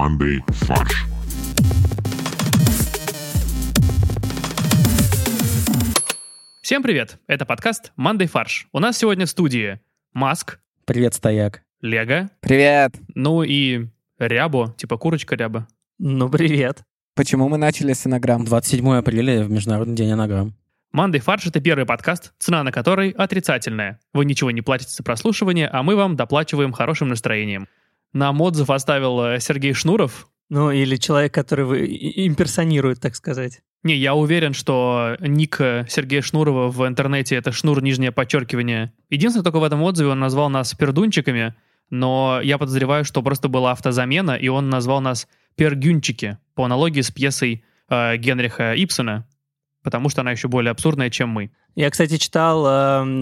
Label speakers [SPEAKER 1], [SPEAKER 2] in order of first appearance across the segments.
[SPEAKER 1] командой «Фарш».
[SPEAKER 2] Всем привет! Это подкаст «Мандай фарш». У нас сегодня в студии Маск,
[SPEAKER 3] Привет, стояк.
[SPEAKER 2] Лего,
[SPEAKER 4] Привет.
[SPEAKER 2] ну и Рябо, типа курочка Ряба.
[SPEAKER 3] Ну, привет.
[SPEAKER 4] Почему мы начали с инограмм?
[SPEAKER 3] 27 апреля, в Международный день анаграмм.
[SPEAKER 2] «Мандай фарш» — это первый подкаст, цена на который отрицательная. Вы ничего не платите за прослушивание, а мы вам доплачиваем хорошим настроением. Нам отзыв оставил э, Сергей Шнуров.
[SPEAKER 5] Ну, или человек, который имперсонирует, так сказать.
[SPEAKER 2] Не, я уверен, что ник э, Сергея Шнурова в интернете — это шнур нижнее подчеркивание. Единственное, только в этом отзыве он назвал нас пердунчиками, но я подозреваю, что просто была автозамена, и он назвал нас пергюнчики, по аналогии с пьесой э, Генриха Ипсона, потому что она еще более абсурдная, чем мы.
[SPEAKER 5] Я, кстати, читал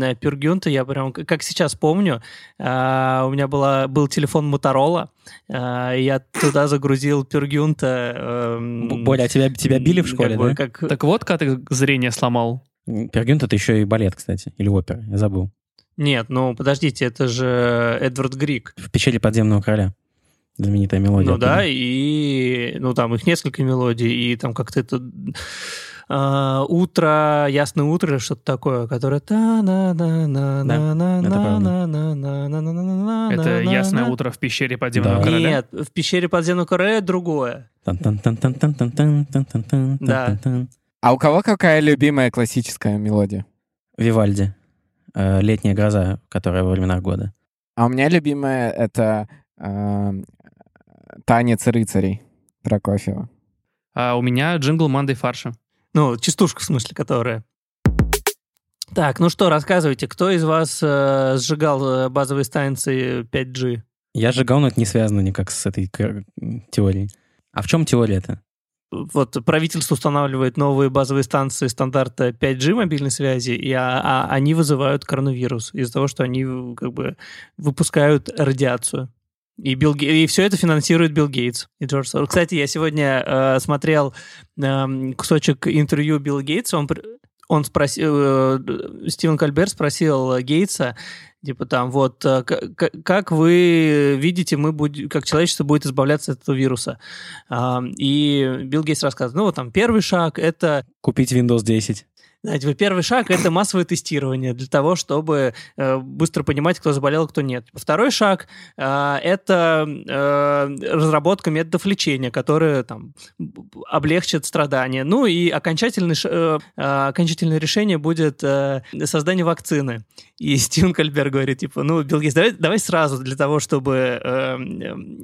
[SPEAKER 5] э, Пюргюнта, я прям, как сейчас помню, э, у меня была, был телефон Моторола, э, я туда загрузил Пюргюнта. э,
[SPEAKER 3] Б- Боря, а тебя, тебя били в
[SPEAKER 5] как
[SPEAKER 3] школе,
[SPEAKER 5] бы
[SPEAKER 3] да?
[SPEAKER 5] как-
[SPEAKER 2] Так вот, как ты зрение сломал.
[SPEAKER 3] Пергюнт — это еще и балет, кстати, или опера, я забыл.
[SPEAKER 5] Нет, ну, подождите, это же Эдвард Грик.
[SPEAKER 3] В пещере подземного короля. Знаменитая мелодия.
[SPEAKER 5] Ну да, и ну там их несколько мелодий, и там как-то это а, утро, ясное утро что-то такое, которое...
[SPEAKER 3] Это
[SPEAKER 2] ясное утро в пещере подземного
[SPEAKER 3] да.
[SPEAKER 2] короля?
[SPEAKER 5] Нет, в пещере подземного короля другое. Да.
[SPEAKER 4] А у кого какая любимая классическая мелодия?
[SPEAKER 3] Вивальди. «Летняя гроза», которая во времена года.
[SPEAKER 4] А у меня любимая — это «Танец рыцарей» Прокофьева.
[SPEAKER 2] А у меня джингл «Мандай фарша».
[SPEAKER 5] Ну, частушка, в смысле, которая. Так, ну что, рассказывайте, кто из вас э, сжигал э, базовые станции 5G?
[SPEAKER 3] Я сжигал, но это не связано никак с этой теорией. А в чем теория-то?
[SPEAKER 5] Вот правительство устанавливает новые базовые станции стандарта 5G мобильной связи, и а- а они вызывают коронавирус из-за того, что они как бы выпускают радиацию. И, Билл и все это финансирует Билл Гейтс и Джордж Сорос. Кстати, я сегодня э, смотрел эм, кусочек интервью Билла Гейтса. Он, он спросил, э, Стивен Кальбер спросил Гейтса, типа там, вот, э, как вы видите, мы будем, как человечество будет избавляться от этого вируса? А, И Билл Гейтс рассказывает, ну, вот там первый шаг — это
[SPEAKER 3] Купить Windows 10.
[SPEAKER 5] Знаете, первый шаг — это массовое тестирование для того, чтобы э, быстро понимать, кто заболел, кто нет. Второй шаг э, — это э, разработка методов лечения, которые там облегчат страдания. Ну и окончательный, э, э, окончательное решение будет э, создание вакцины. И Стивен Кальбер говорит, типа, ну, Билл Гейтс, давай, давай сразу для того, чтобы э,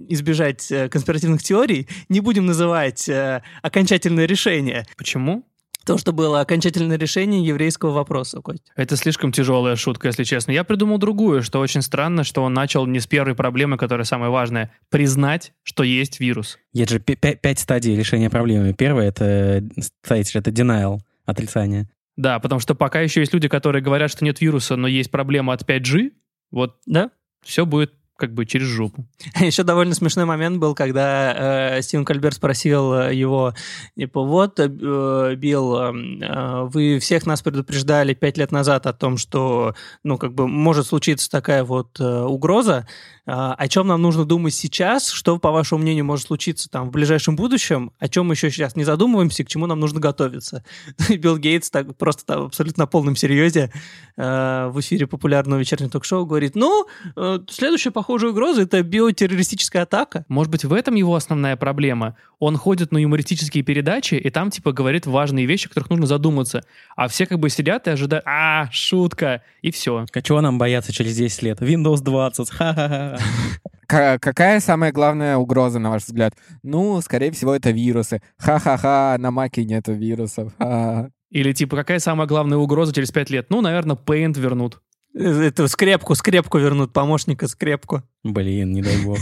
[SPEAKER 5] избежать э, конспиративных теорий, не будем называть э, окончательное решение.
[SPEAKER 2] Почему?
[SPEAKER 5] То, что было окончательное решение еврейского вопроса, Костя.
[SPEAKER 2] Это слишком тяжелая шутка, если честно. Я придумал другую, что очень странно, что он начал не с первой проблемы, которая самая важная, признать, что есть вирус.
[SPEAKER 3] Есть же пя- пя- пять стадий решения проблемы. Первая — это, знаете, это denial, отрицание.
[SPEAKER 2] Да, потому что пока еще есть люди, которые говорят, что нет вируса, но есть проблема от 5G, вот
[SPEAKER 5] Да?
[SPEAKER 2] все будет как бы через жопу.
[SPEAKER 5] Еще довольно смешной момент был, когда э, Стивен Кальбер спросил э, его, типа, вот, э, э, Билл, э, э, вы всех нас предупреждали пять лет назад о том, что, ну, как бы, может случиться такая вот э, угроза. А, о чем нам нужно думать сейчас? Что, по вашему мнению, может случиться там в ближайшем будущем? О чем мы еще сейчас не задумываемся? К чему нам нужно готовиться? И Билл Гейтс так просто там, абсолютно на полном серьезе э, в эфире популярного вечернего ток-шоу говорит, ну, э, следующая похожая угроза — это биотеррористическая атака.
[SPEAKER 2] Может быть, в этом его основная проблема? Он ходит на юмористические передачи, и там, типа, говорит важные вещи, о которых нужно задуматься. А все как бы сидят и ожидают, а, шутка, и все.
[SPEAKER 3] А чего нам бояться через 10 лет? Windows 20, ха-ха-ха.
[SPEAKER 4] Ка- какая самая главная угроза, на ваш взгляд? Ну, скорее всего, это вирусы. Ха-ха-ха, на Маке нету вирусов. Ха.
[SPEAKER 2] Или, типа, какая самая главная угроза через пять лет? Ну, наверное, Paint вернут.
[SPEAKER 5] Э, Это скрепку, скрепку вернут, помощника скрепку.
[SPEAKER 3] Блин, не дай бог.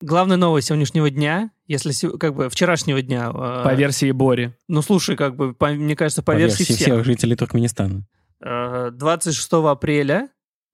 [SPEAKER 5] Главная новость сегодняшнего дня, если как бы вчерашнего дня. э,
[SPEAKER 2] По версии Бори.
[SPEAKER 5] Ну, слушай, как бы, по- мне кажется, по,
[SPEAKER 3] По
[SPEAKER 5] версии
[SPEAKER 3] версии
[SPEAKER 5] всех.
[SPEAKER 3] всех жителей Туркменистана.
[SPEAKER 5] Э, 26 апреля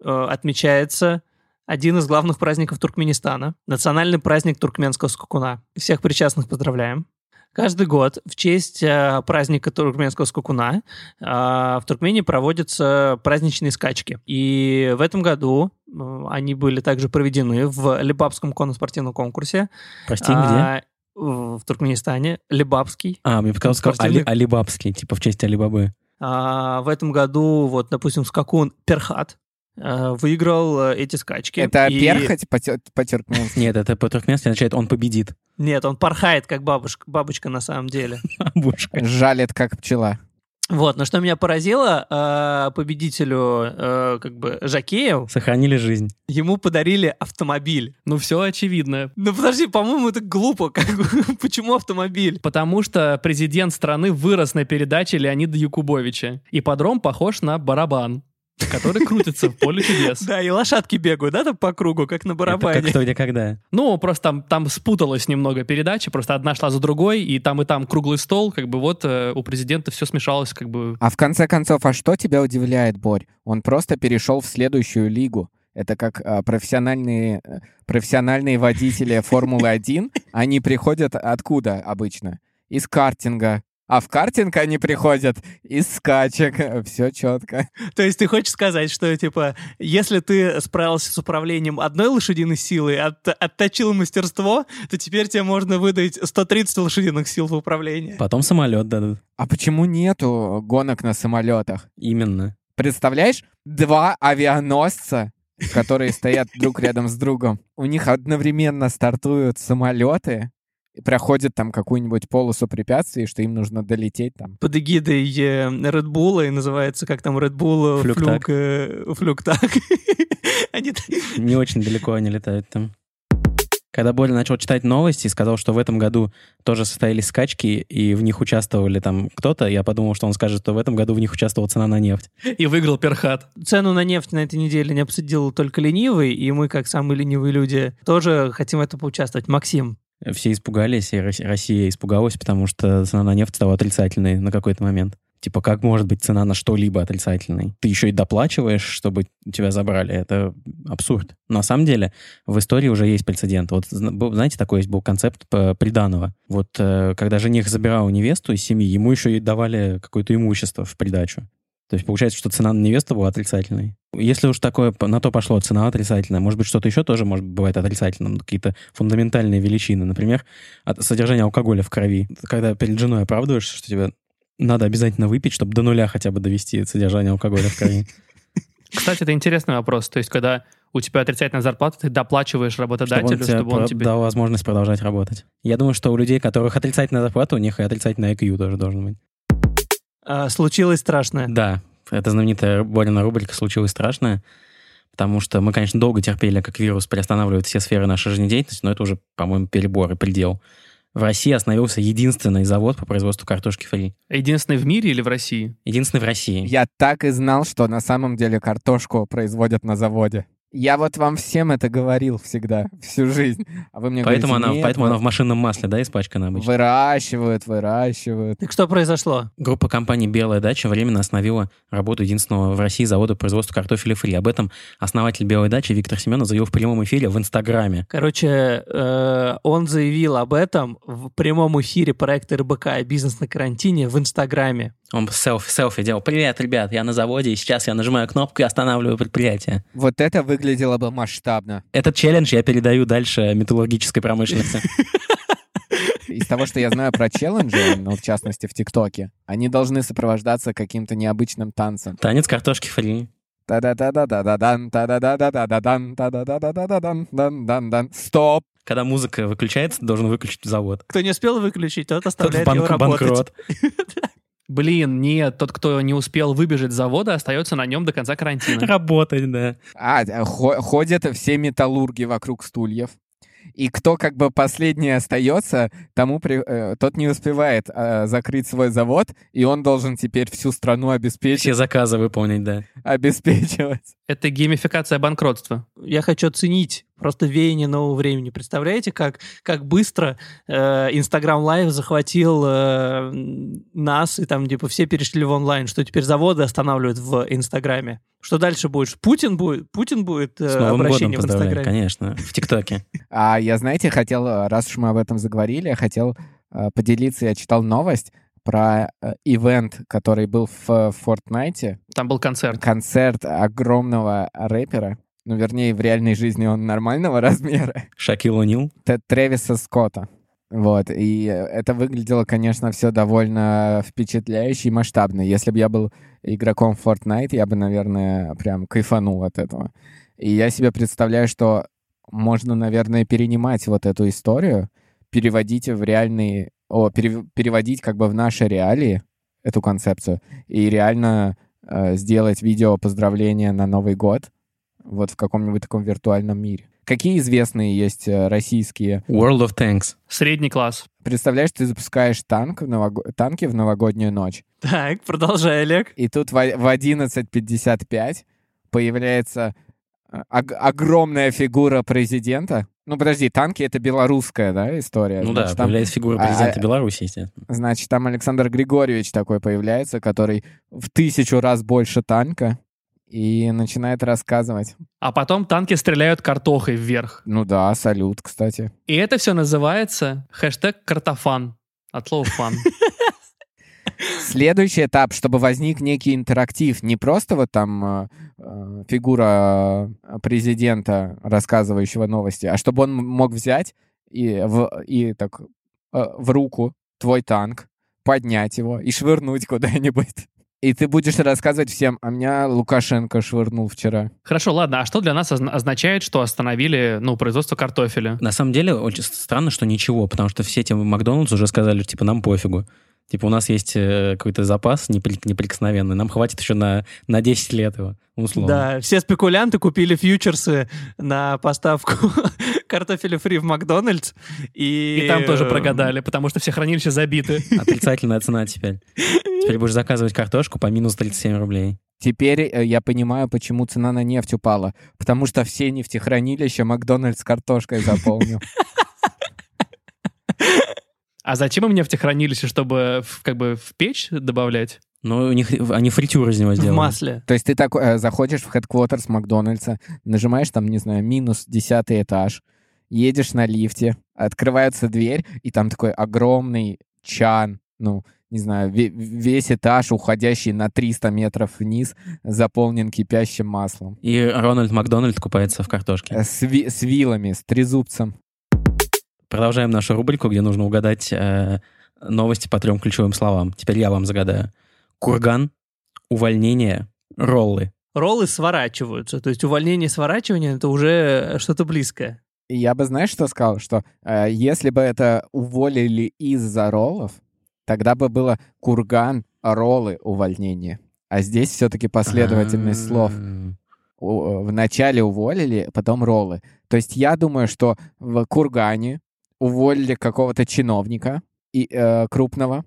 [SPEAKER 5] э, отмечается один из главных праздников Туркменистана. Национальный праздник туркменского скакуна. Всех причастных поздравляем. Каждый год в честь э, праздника туркменского скакуна э, в Туркмении проводятся праздничные скачки. И в этом году э, они были также проведены в Либабском конно-спортивном конкурсе.
[SPEAKER 3] Прости, где?
[SPEAKER 5] А, в в Туркменистане. Либабский.
[SPEAKER 3] А, мне показалось,
[SPEAKER 5] спортивный-
[SPEAKER 3] Али, Алибабский, типа в честь Алибабы.
[SPEAKER 5] А, в этом году, вот, допустим, скакун Перхат выиграл э, эти скачки.
[SPEAKER 4] Это
[SPEAKER 5] И-
[SPEAKER 4] перхоть по тё- по-тюркменски.
[SPEAKER 3] Нет, это по-туркменски означает «он победит».
[SPEAKER 5] Нет, он порхает, как бабушка, бабочка на самом деле.
[SPEAKER 3] Бабушка.
[SPEAKER 4] Жалит, как пчела.
[SPEAKER 5] Вот, но что меня поразило, э, победителю, э, как бы, Жакеев,
[SPEAKER 3] Сохранили жизнь.
[SPEAKER 5] ему подарили автомобиль.
[SPEAKER 2] Ну, все очевидно.
[SPEAKER 5] Ну, подожди, по-моему, это глупо. Как Почему автомобиль?
[SPEAKER 2] Потому что президент страны вырос на передаче Леонида Якубовича. И подром похож на барабан, который крутится в поле чудес.
[SPEAKER 5] Да, и лошадки бегают, да, там по кругу, как на
[SPEAKER 3] Это
[SPEAKER 5] барабане.
[SPEAKER 3] как кто, где, когда.
[SPEAKER 2] Ну, просто там, там спуталось немного передачи, просто одна шла за другой, и там и там круглый стол, как бы вот э, у президента все смешалось, как бы...
[SPEAKER 4] А в конце концов, а что тебя удивляет, Борь? Он просто перешел в следующую лигу. Это как а, профессиональные, э, профессиональные водители Формулы-1. Они приходят откуда обычно? Из картинга. А в картинг они приходят из скачек. Все четко.
[SPEAKER 5] То есть ты хочешь сказать, что, типа, если ты справился с управлением одной лошадиной силой, от- отточил мастерство, то теперь тебе можно выдать 130 лошадиных сил в управлении.
[SPEAKER 3] Потом самолет дадут.
[SPEAKER 4] А почему нету гонок на самолетах?
[SPEAKER 3] Именно.
[SPEAKER 4] Представляешь, два авианосца, которые стоят друг рядом с другом, у них одновременно стартуют самолеты, проходят там какую-нибудь полосу препятствий, что им нужно долететь там.
[SPEAKER 5] Под эгидой э, Red Bull, и называется, как там, Red Bull э,
[SPEAKER 3] Флюктак.
[SPEAKER 5] флюк, э, флюктак. Они т-
[SPEAKER 3] Не очень далеко они летают там. Когда Боря начал читать новости и сказал, что в этом году тоже состоялись скачки, и в них участвовали там кто-то, я подумал, что он скажет, что в этом году в них участвовала цена на нефть.
[SPEAKER 2] И выиграл Перхат.
[SPEAKER 5] Цену на нефть на этой неделе не обсудил только ленивый, и мы, как самые ленивые люди, тоже хотим в этом поучаствовать. Максим,
[SPEAKER 3] Все испугались, и Рос- Россия испугалась, потому что цена на нефть стала отрицательной на какой-то момент. Типа, как может быть цена на что-либо отрицательной? Ты еще и доплачиваешь, чтобы тебя забрали. Это абсурд. На самом деле, в истории уже есть прецедент. Вот, знаете, такой есть был концепт п- приданого. Вот, э, когда жених забирал невесту из семьи, ему еще и давали какое-то имущество в придачу. То есть получается, что цена на невесту была отрицательной. Если уж такое на то пошло, цена отрицательная, может быть, что-то еще тоже может бывает отрицательным, какие-то фундаментальные величины. Например, содержание алкоголя в крови. Когда перед женой оправдываешься, что тебе надо обязательно выпить, чтобы до нуля хотя бы довести содержание алкоголя в крови.
[SPEAKER 2] Кстати, это интересный вопрос. То есть, когда у тебя отрицательная зарплата, ты доплачиваешь
[SPEAKER 3] Чтобы он
[SPEAKER 2] работодателю,
[SPEAKER 3] тебе
[SPEAKER 2] чтобы он
[SPEAKER 3] про-
[SPEAKER 2] тебе...
[SPEAKER 3] дал возможность продолжать работать. Я думаю, что у людей, у которых отрицательная зарплата, у них и отрицательный IQ тоже должен быть.
[SPEAKER 5] А, случилось страшное.
[SPEAKER 3] Да, это знаменитая Борина рубрика «Случилось страшное», потому что мы, конечно, долго терпели, как вирус приостанавливает все сферы нашей жизнедеятельности, но это уже, по-моему, перебор и предел. В России остановился единственный завод по производству картошки фри.
[SPEAKER 2] Единственный в мире или в России?
[SPEAKER 3] Единственный в России.
[SPEAKER 4] Я так и знал, что на самом деле картошку производят на заводе. Я вот вам всем это говорил всегда, всю жизнь. А вы мне
[SPEAKER 3] Поэтому,
[SPEAKER 4] говорите,
[SPEAKER 3] она,
[SPEAKER 4] «Нет,
[SPEAKER 3] поэтому она в машинном масле, да, испачкана обычно?
[SPEAKER 4] Выращивают, выращивают.
[SPEAKER 5] Так что произошло?
[SPEAKER 3] Группа компаний «Белая дача» временно остановила работу единственного в России завода по производству картофеля фри. Об этом основатель «Белой дачи» Виктор Семенов заявил в прямом эфире в Инстаграме.
[SPEAKER 5] Короче, э, он заявил об этом в прямом эфире проекта РБК «Бизнес на карантине» в Инстаграме.
[SPEAKER 3] Он селфи, селфи делал. «Привет, ребят, я на заводе, и сейчас я нажимаю кнопку и останавливаю предприятие».
[SPEAKER 4] Вот это выглядело бы масштабно.
[SPEAKER 3] Этот челлендж я передаю дальше металлургической промышленности.
[SPEAKER 4] Из того, что я знаю про челленджи, ну, в частности, в ТикТоке, они должны сопровождаться каким-то необычным танцем.
[SPEAKER 3] Танец картошки фри.
[SPEAKER 4] Та-да-да-да-да-да-дан, та-да-да-да-да-да-дан, та-да-да-да-да-дан, дан, дан, дан. Стоп!
[SPEAKER 3] Когда музыка выключается, должен выключить завод.
[SPEAKER 5] Кто не успел выключить, тот оставляет его работать.
[SPEAKER 3] банкрот.
[SPEAKER 2] Блин, нет, тот, кто не успел выбежать с завода, остается на нем до конца карантина.
[SPEAKER 3] Работать, да.
[SPEAKER 4] А, хо- ходят все металлурги вокруг стульев. И кто как бы последний остается, тому при- э, тот не успевает э, закрыть свой завод, и он должен теперь всю страну обеспечить,
[SPEAKER 3] Все заказы выполнить, да.
[SPEAKER 4] обеспечивать.
[SPEAKER 2] Это геймификация банкротства.
[SPEAKER 5] Я хочу оценить просто веяние нового времени. Представляете, как, как быстро э, Инстаграм Лайв захватил э, нас, и там типа все перешли в онлайн, что теперь заводы останавливают в Инстаграме. Что дальше будет? Путин будет, Путин будет э,
[SPEAKER 3] С Новым годом
[SPEAKER 5] обращение в
[SPEAKER 3] поздравляю,
[SPEAKER 5] Инстаграме.
[SPEAKER 3] конечно. В ТикТоке.
[SPEAKER 4] А я, знаете, хотел, э, раз уж мы об этом заговорили, я хотел э, поделиться. Я читал новость про э, ивент, который был в э, Fortnite.
[SPEAKER 2] Там был концерт.
[SPEAKER 4] Концерт огромного рэпера. Ну, вернее, в реальной жизни он нормального размера.
[SPEAKER 3] Шакил О'Нил.
[SPEAKER 4] Т- Тревиса Скотта. Вот, и это выглядело, конечно, все довольно впечатляюще и масштабно. Если бы я был игроком Fortnite, я бы, наверное, прям кайфанул от этого. И я себе представляю, что можно, наверное, перенимать вот эту историю, переводить в реальные... О, пере- переводить как бы в наши реалии эту концепцию и реально э, сделать видео поздравления на Новый год вот в каком-нибудь таком виртуальном мире. Какие известные есть э, российские?
[SPEAKER 3] World of Tanks.
[SPEAKER 2] Средний класс.
[SPEAKER 4] Представляешь, ты запускаешь танк в нового... танки в новогоднюю ночь,
[SPEAKER 5] Так, продолжай, Олег.
[SPEAKER 4] и тут в, в 11.55 появляется э, ог- огромная фигура президента. Ну, подожди, танки — это белорусская, да, история?
[SPEAKER 3] Ну да,
[SPEAKER 4] Значит, там,
[SPEAKER 3] появляется фигура
[SPEAKER 4] а-
[SPEAKER 3] президента
[SPEAKER 4] а-
[SPEAKER 3] Беларуси, естественно.
[SPEAKER 4] значит, там Александр Григорьевич такой появляется, который в тысячу раз больше танка, и начинает рассказывать.
[SPEAKER 2] А потом танки стреляют картохой вверх.
[SPEAKER 4] Ну да, салют, кстати.
[SPEAKER 2] И это все называется хэштег картофан. От слова фан.
[SPEAKER 4] Следующий этап, чтобы возник некий интерактив, не просто вот там э, э, фигура э, президента, рассказывающего новости, а чтобы он мог взять и, в, и так э, в руку твой танк, поднять его и швырнуть куда-нибудь. И ты будешь рассказывать всем, а меня Лукашенко швырнул вчера.
[SPEAKER 2] Хорошо, ладно, а что для нас озна- означает, что остановили, ну, производство картофеля?
[SPEAKER 3] На самом деле, очень странно, что ничего, потому что все эти Макдональдс уже сказали, типа, нам пофигу. Типа, у нас есть э, какой-то запас непри- неприкосновенный, нам хватит еще на, на 10 лет его, условно.
[SPEAKER 5] Да, все спекулянты купили фьючерсы на поставку картофеля фри в Макдональдс. И,
[SPEAKER 2] И там тоже прогадали, потому что все хранилища забиты.
[SPEAKER 3] Отрицательная цена теперь. Теперь будешь заказывать картошку по минус 37 рублей.
[SPEAKER 4] Теперь э, я понимаю, почему цена на нефть упала. Потому что все нефтехранилища Макдональдс с картошкой заполнил.
[SPEAKER 2] А зачем им нефтехранилище, чтобы в- как бы в печь добавлять?
[SPEAKER 3] Но у них, они фритюр из него
[SPEAKER 5] В
[SPEAKER 3] сделали.
[SPEAKER 5] масле.
[SPEAKER 4] То есть ты так э, заходишь в хедквотерс Макдональдса, нажимаешь там, не знаю, минус десятый этаж, едешь на лифте, открывается дверь, и там такой огромный чан, ну, не знаю, ве- весь этаж, уходящий на 300 метров вниз, заполнен кипящим маслом.
[SPEAKER 3] И Рональд Макдональд купается в картошке.
[SPEAKER 4] Э, С, ви- с вилами, с трезубцем.
[SPEAKER 3] Продолжаем нашу рубрику, где нужно угадать э, новости по трем ключевым словам. Теперь я вам загадаю. Курган, увольнение, роллы.
[SPEAKER 5] Роллы сворачиваются. То есть увольнение и сворачивание — это уже что-то близкое.
[SPEAKER 4] Я бы, знаешь, что сказал? Что э, если бы это уволили из-за роллов, тогда бы было курган, роллы, увольнение. А здесь все-таки последовательность слов.
[SPEAKER 3] А,
[SPEAKER 4] У- Вначале уволили, потом роллы. То есть я думаю, что в Кургане уволили какого-то чиновника и, э, крупного,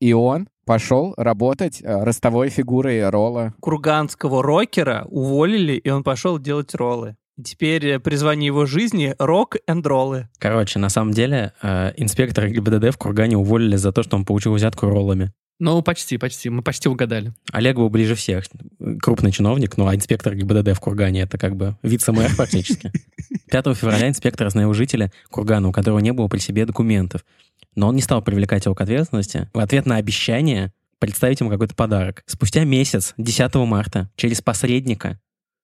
[SPEAKER 4] и он пошел работать э, ростовой фигурой ролла.
[SPEAKER 5] Курганского рокера уволили, и он пошел делать роллы. И теперь э, призвание его жизни — рок энд роллы.
[SPEAKER 3] Короче, на самом деле, э, инспектора ГИБДД в Кургане уволили за то, что он получил взятку роллами.
[SPEAKER 2] Ну, почти, почти. Мы почти угадали.
[SPEAKER 3] Олег был ближе всех. Крупный чиновник, ну а инспектор ГИБДД в Кургане это как бы вице-мэр практически. 5 февраля инспектор остановил жителя Кургана, у которого не было при себе документов. Но он не стал привлекать его к ответственности. В ответ на обещание представить ему какой-то подарок. Спустя месяц, 10 марта, через посредника,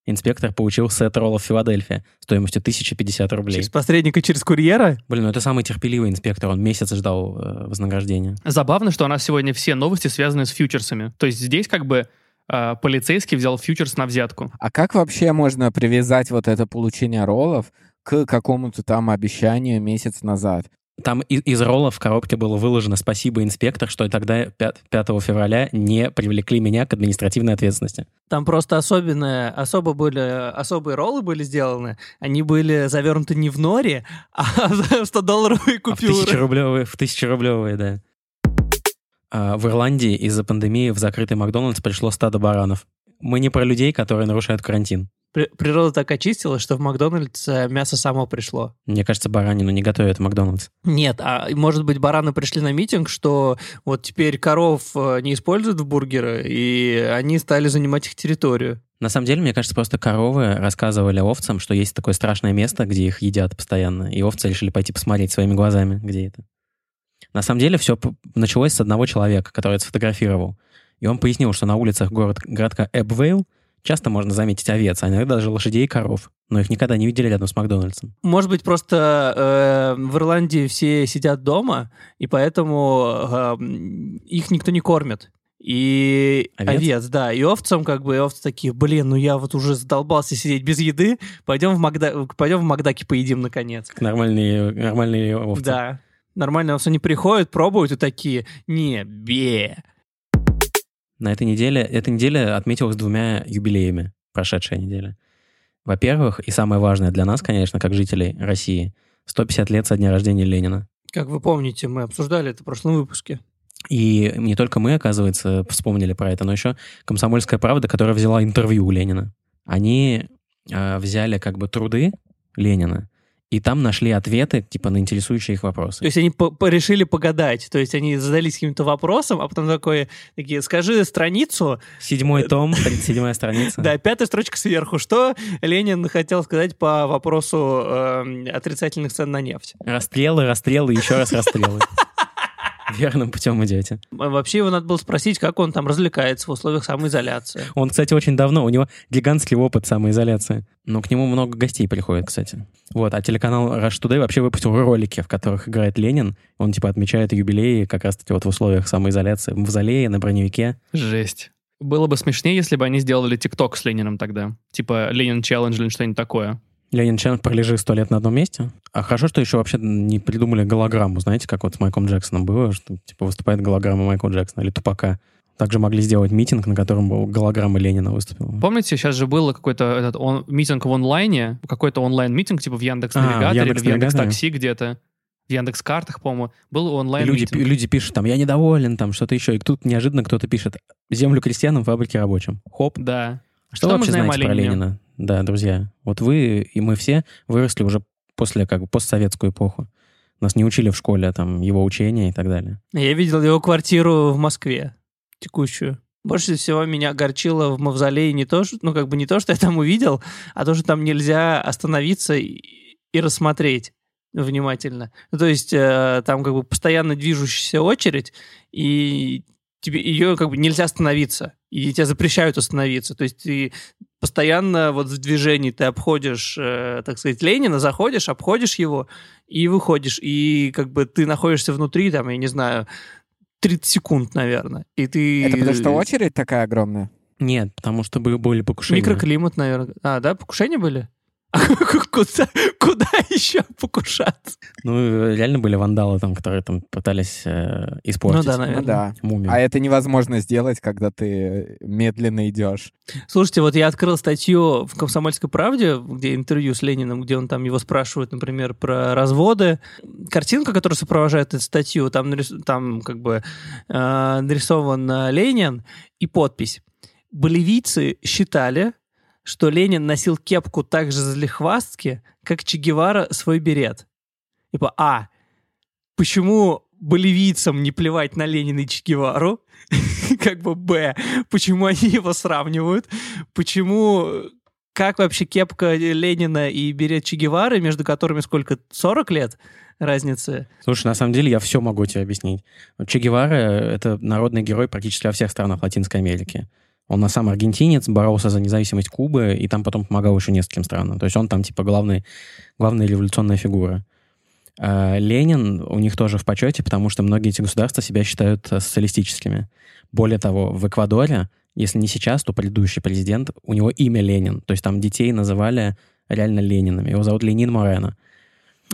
[SPEAKER 3] инспектор получил сет роллов Филадельфия стоимостью 1050 рублей.
[SPEAKER 5] Через посредника, через курьера.
[SPEAKER 3] Блин, ну это самый терпеливый инспектор, он месяц ждал э, вознаграждения.
[SPEAKER 2] Забавно, что у нас сегодня все новости связаны с фьючерсами. То есть здесь как бы э, полицейский взял фьючерс на взятку.
[SPEAKER 4] А как вообще можно привязать вот это получение роллов к какому-то там обещанию месяц назад?
[SPEAKER 3] Там и- из ролла в коробке было выложено «Спасибо, инспектор, что тогда 5, 5 февраля не привлекли меня к административной ответственности».
[SPEAKER 5] Там просто особенное, особо были, особые роллы были сделаны. Они были завернуты не в норе, а в 100-долларовые
[SPEAKER 3] А в
[SPEAKER 5] купюры.
[SPEAKER 3] тысячерублевые, в тысячерублевые, да. А, в Ирландии из-за пандемии в закрытый Макдональдс пришло стадо баранов. Мы не про людей, которые нарушают карантин.
[SPEAKER 5] При- Природа так очистила, что в Макдональдс э, мясо само пришло.
[SPEAKER 3] Мне кажется, баранину не готовят в Макдональдс.
[SPEAKER 5] Нет, а может быть бараны пришли на митинг, что вот теперь коров э, не используют в бургеры, и они стали занимать их территорию.
[SPEAKER 3] На самом деле, мне кажется, просто коровы рассказывали овцам, что есть такое страшное место, где их едят постоянно, и овцы решили пойти посмотреть своими глазами, где это. На самом деле все началось с одного человека, который это сфотографировал. И он пояснил, что на улицах город, городка Эбвейл часто можно заметить овец, а иногда даже лошадей и коров. Но их никогда не видели рядом с Макдональдсом.
[SPEAKER 5] Может быть, просто э, в Ирландии все сидят дома, и поэтому э, их никто не кормит. И
[SPEAKER 3] Овец?
[SPEAKER 5] овец? да. И овцам как бы, и овцы такие, блин, ну я вот уже задолбался сидеть без еды, пойдем в, Макда... пойдем в Макдаке поедим наконец.
[SPEAKER 3] Нормальные, нормальные овцы.
[SPEAKER 5] Да. Нормально овцы не приходят, пробуют и такие, не, бе.
[SPEAKER 3] На этой неделе, эта неделя отметилась двумя юбилеями, прошедшая неделя. Во-первых, и самое важное для нас, конечно, как жителей России, 150 лет со дня рождения Ленина.
[SPEAKER 5] Как вы помните, мы обсуждали это в прошлом выпуске.
[SPEAKER 3] И не только мы, оказывается, вспомнили про это, но еще «Комсомольская правда», которая взяла интервью у Ленина. Они э, взяли как бы труды Ленина, и там нашли ответы, типа, на интересующие их
[SPEAKER 5] То
[SPEAKER 3] вопросы.
[SPEAKER 5] есть они по- по- решили погадать. То есть они задались каким-то вопросом, а потом такое, такие, скажи страницу,
[SPEAKER 3] Седьмой том, 37 страница.
[SPEAKER 5] да, пятая строчка сверху. Что Ленин хотел сказать по вопросу э, отрицательных цен на нефть?
[SPEAKER 3] Расстрелы, расстрелы, еще раз расстрелы. Верным путем идете.
[SPEAKER 5] А Вообще его надо было спросить, как он там развлекается в условиях самоизоляции.
[SPEAKER 3] Он, кстати, очень давно, у него гигантский опыт самоизоляции. Но к нему много гостей приходит, кстати. Вот, а телеканал Rush Today вообще выпустил ролики, в которых играет Ленин. Он, типа, отмечает юбилеи как раз-таки вот в условиях самоизоляции. В мавзолее, на броневике.
[SPEAKER 2] Жесть. Было бы смешнее, если бы они сделали ТикТок с Лениным тогда. Типа Ленин Челлендж или что-нибудь такое.
[SPEAKER 3] Ленин Челлендж пролежи сто лет на одном месте. А хорошо, что еще вообще не придумали голограмму, знаете, как вот с Майклом Джексоном было, что типа выступает голограмма Майкла Джексона или Тупака. Также могли сделать митинг, на котором был голограмма Ленина выступила.
[SPEAKER 2] Помните, сейчас же был какой-то этот он- митинг в онлайне, какой-то онлайн-митинг, типа в Яндекс
[SPEAKER 3] А, в
[SPEAKER 2] Навигаторе или в
[SPEAKER 3] Яндекс.Навигаторе.
[SPEAKER 2] Яндекс Такси где-то, в Яндекс Картах, по-моему, был онлайн
[SPEAKER 3] люди, пи- люди пишут там, я недоволен, там что-то еще. И тут неожиданно кто-то пишет, землю крестьянам, фабрики рабочим. Хоп.
[SPEAKER 2] Да.
[SPEAKER 3] Что,
[SPEAKER 2] Что
[SPEAKER 3] вы вообще знаете
[SPEAKER 2] о
[SPEAKER 3] про? Ленина? Да, друзья. Вот вы и мы все выросли уже после как бы постсоветскую эпоху. Нас не учили в школе там его учения и так далее.
[SPEAKER 5] Я видел его квартиру в Москве, текущую. Больше всего меня огорчило в мавзолее не то, что, ну, как бы не то, что я там увидел, а то, что там нельзя остановиться и, и рассмотреть внимательно. Ну, то есть э, там как бы постоянно движущаяся очередь, и тебе ее как бы нельзя остановиться, и тебя запрещают остановиться. То есть ты постоянно вот в движении ты обходишь, э, так сказать, Ленина, заходишь, обходишь его и выходишь, и как бы ты находишься внутри, там, я не знаю, 30 секунд, наверное. И ты...
[SPEAKER 4] Это потому что очередь такая огромная?
[SPEAKER 3] Нет, потому что были, были покушения.
[SPEAKER 5] Микроклимат, наверное. А, да, покушения были? Куда, куда еще покушаться?
[SPEAKER 3] Ну, реально были вандалы там, которые там пытались э, испортить
[SPEAKER 5] Ну да,
[SPEAKER 4] Ну
[SPEAKER 5] наверное.
[SPEAKER 4] да.
[SPEAKER 3] мумию.
[SPEAKER 4] А это невозможно сделать, когда ты медленно идешь.
[SPEAKER 5] Слушайте, вот я открыл статью в «Комсомольской правде», где интервью с Лениным, где он там его спрашивает, например, про разводы. Картинка, которая сопровождает эту статью, там, нарис- там как бы э, нарисован э, Ленин и подпись. Боливийцы считали, что Ленин носил кепку так же залихвастки, как Че Гевара свой берет. Типа, а, почему боливийцам не плевать на Ленина и Че Гевару? Как бы, б, почему они его сравнивают? Почему, как вообще кепка Ленина и берет Че Гевары, между которыми сколько, 40 лет разницы?
[SPEAKER 3] Слушай, на самом деле я все могу тебе объяснить. Че Гевара — это народный герой практически во всех странах Латинской Америки. Он на сам аргентинец, боролся за независимость Кубы, и там потом помогал еще нескольким странам. То есть он там типа главный, главная революционная фигура. А Ленин у них тоже в почете, потому что многие эти государства себя считают э, социалистическими. Более того, в Эквадоре, если не сейчас, то предыдущий президент, у него имя Ленин. То есть там детей называли реально Ленинами. Его зовут Ленин Морено.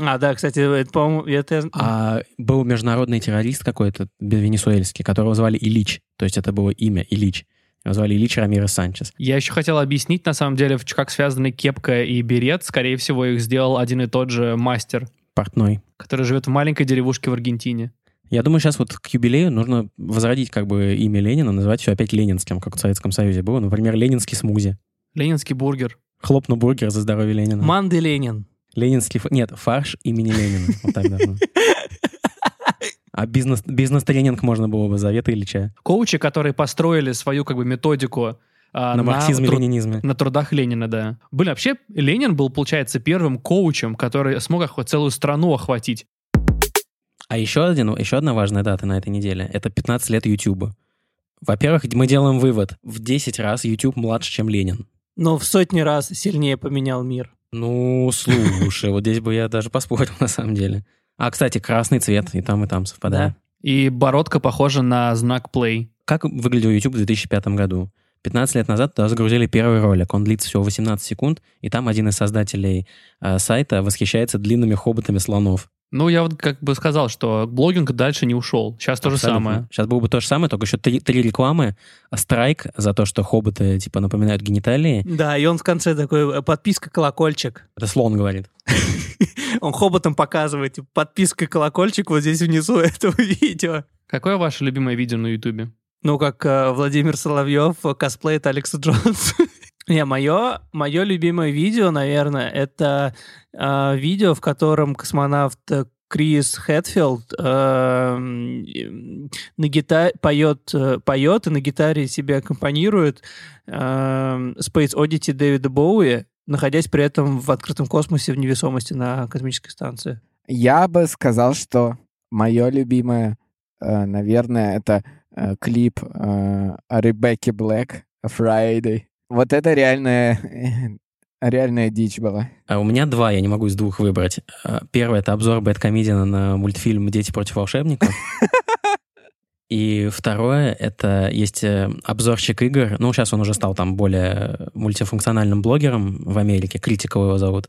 [SPEAKER 5] А, да, кстати, это, по-моему, это...
[SPEAKER 3] А был международный террорист какой-то, венесуэльский, которого звали Ильич. То есть это было имя Ильич. Его звали Ильич Рамирес Санчес.
[SPEAKER 2] Я еще хотел объяснить, на самом деле, в- как связаны кепка и берет. Скорее всего, их сделал один и тот же мастер,
[SPEAKER 3] Портной.
[SPEAKER 2] который живет в маленькой деревушке в Аргентине.
[SPEAKER 3] Я думаю, сейчас вот к юбилею нужно возродить как бы имя Ленина, называть все опять ленинским, как в Советском Союзе было. Например, ленинский смузи.
[SPEAKER 2] Ленинский бургер.
[SPEAKER 3] Хлопну бургер за здоровье Ленина.
[SPEAKER 5] Манды Ленин.
[SPEAKER 3] Ленинский... ф- Нет, фарш имени Ленина. Вот так должно. А бизнес, бизнес-тренинг можно было бы завета Ильича.
[SPEAKER 2] Коучи, которые построили свою как бы методику а,
[SPEAKER 3] На марксизме,
[SPEAKER 2] тру-
[SPEAKER 3] ленинизме.
[SPEAKER 2] на трудах Ленина, да. Были вообще, Ленин был, получается, первым коучем, который смог охва- целую страну охватить.
[SPEAKER 3] А еще, один, еще одна важная дата на этой неделе — это 15 лет YouTube. Во-первых, мы делаем вывод. В 10 раз YouTube младше, чем Ленин.
[SPEAKER 5] Но в сотни раз сильнее поменял мир.
[SPEAKER 3] Ну, слушай, вот здесь бы я даже поспорил на самом деле. А, кстати, красный цвет и там, и там совпадает.
[SPEAKER 2] И бородка похожа на знак play.
[SPEAKER 3] Как выглядел YouTube в 2005 году? 15 лет назад туда загрузили первый ролик. Он длится всего 18 секунд, и там один из создателей э, сайта восхищается длинными хоботами слонов.
[SPEAKER 2] Ну, я вот как бы сказал, что блогинг дальше не ушел. Сейчас то же самое.
[SPEAKER 3] Сейчас было бы то же самое, только еще три, три рекламы. Страйк за то, что хоботы, типа, напоминают гениталии.
[SPEAKER 5] Да, и он в конце такой, подписка, колокольчик.
[SPEAKER 3] Это слон говорит.
[SPEAKER 5] Он хоботом показывает, типа, подписка, колокольчик вот здесь внизу этого видео.
[SPEAKER 2] Какое ваше любимое видео на Ютубе?
[SPEAKER 5] Ну, как э, Владимир Соловьев косплеит Алекса Джонса. Не, мое, мое любимое видео, наверное, это э, видео, в котором космонавт Крис Хэтфилд э, на гитаре поет, э, поет и на гитаре себе аккомпанирует э, Space Oddity Дэвида Боуи, находясь при этом в открытом космосе в невесомости на космической станции.
[SPEAKER 4] Я бы сказал, что мое любимое, э, наверное, это э, клип э, Ребекки Блэк «Friday». Вот это реальная, реальная дичь была.
[SPEAKER 3] А у меня два, я не могу из двух выбрать. Первый — это обзор Бэткомедиана на мультфильм «Дети против волшебников». И второе — это есть э, обзорщик игр. Ну, сейчас он уже стал там более мультифункциональным блогером в Америке. Критикова его зовут.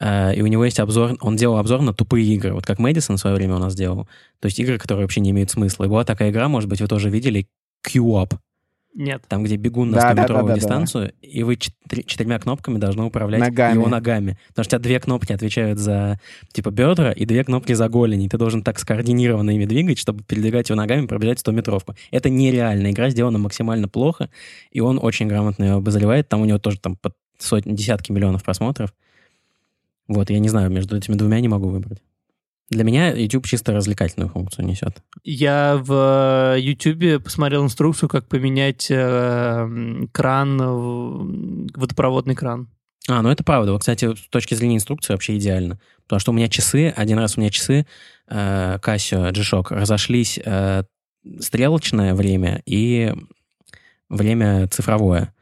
[SPEAKER 3] А, И у него есть обзор, он делал обзор на тупые игры, вот как Мэдисон в свое время у нас делал. То есть игры, которые вообще не имеют смысла. И была такая игра, может быть, вы тоже видели, Q-Up.
[SPEAKER 5] Нет.
[SPEAKER 3] Там, где бегун на
[SPEAKER 4] Да, да,
[SPEAKER 3] 100-метровую
[SPEAKER 4] да, да,
[SPEAKER 3] дистанцию, и вы четыр- четырьмя кнопками должны управлять
[SPEAKER 4] Ногами.
[SPEAKER 3] его ногами. Потому что у тебя две кнопки отвечают за, типа, бедра, и две кнопки за голени. Ты должен так скоординированно ими двигать, чтобы передвигать его ногами и пробежать 100-метровку. Это нереальная игра, сделана максимально плохо, и он очень грамотно ее обозревает. Там у него тоже там под сотни, десятки миллионов просмотров. Вот, я не знаю, между этими двумя не могу выбрать. Для меня YouTube чисто развлекательную функцию несет.
[SPEAKER 5] Я в YouTube посмотрел инструкцию, как поменять э, кран, водопроводный кран.
[SPEAKER 3] А, ну это правда. Вот, кстати, с точки зрения инструкции вообще идеально. Потому что у меня часы, один раз у меня часы э, Casio G-Shock разошлись э, стрелочное время и время цифровое.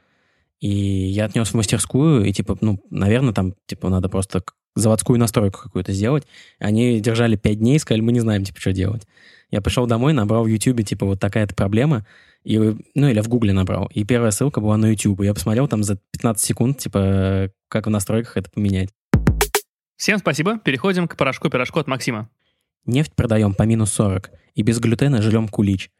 [SPEAKER 3] И я отнес в мастерскую, и, типа, ну, наверное, там, типа, надо просто заводскую настройку какую-то сделать. Они держали пять дней, сказали, мы не знаем, типа, что делать. Я пришел домой, набрал в YouTube, типа, вот такая-то проблема, и, ну, или в Гугле набрал. И первая ссылка была на YouTube. Я посмотрел там за 15 секунд, типа, как в настройках это поменять.
[SPEAKER 2] Всем спасибо. Переходим к порошку-пирожку от Максима.
[SPEAKER 3] Нефть продаем по минус 40, и без глютена жрем кулич.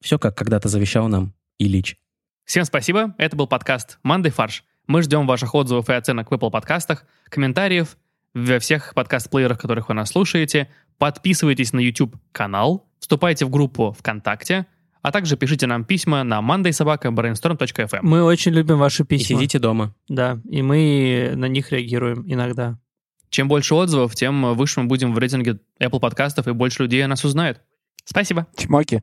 [SPEAKER 3] Все, как когда-то завещал нам Ильич.
[SPEAKER 2] Всем спасибо. Это был подкаст «Мандай фарш». Мы ждем ваших отзывов и оценок в Apple подкастах, комментариев во всех подкаст-плеерах, которых вы нас слушаете. Подписывайтесь на YouTube-канал, вступайте в группу ВКонтакте, а также пишите нам письма на mondaysobaka.brainstorm.fm.
[SPEAKER 5] Мы очень любим ваши
[SPEAKER 3] И
[SPEAKER 5] письма.
[SPEAKER 3] сидите дома.
[SPEAKER 5] Да, и мы на них реагируем иногда.
[SPEAKER 2] Чем больше отзывов, тем выше мы будем в рейтинге Apple подкастов, и больше людей о нас узнает. Спасибо.
[SPEAKER 4] Чмоки.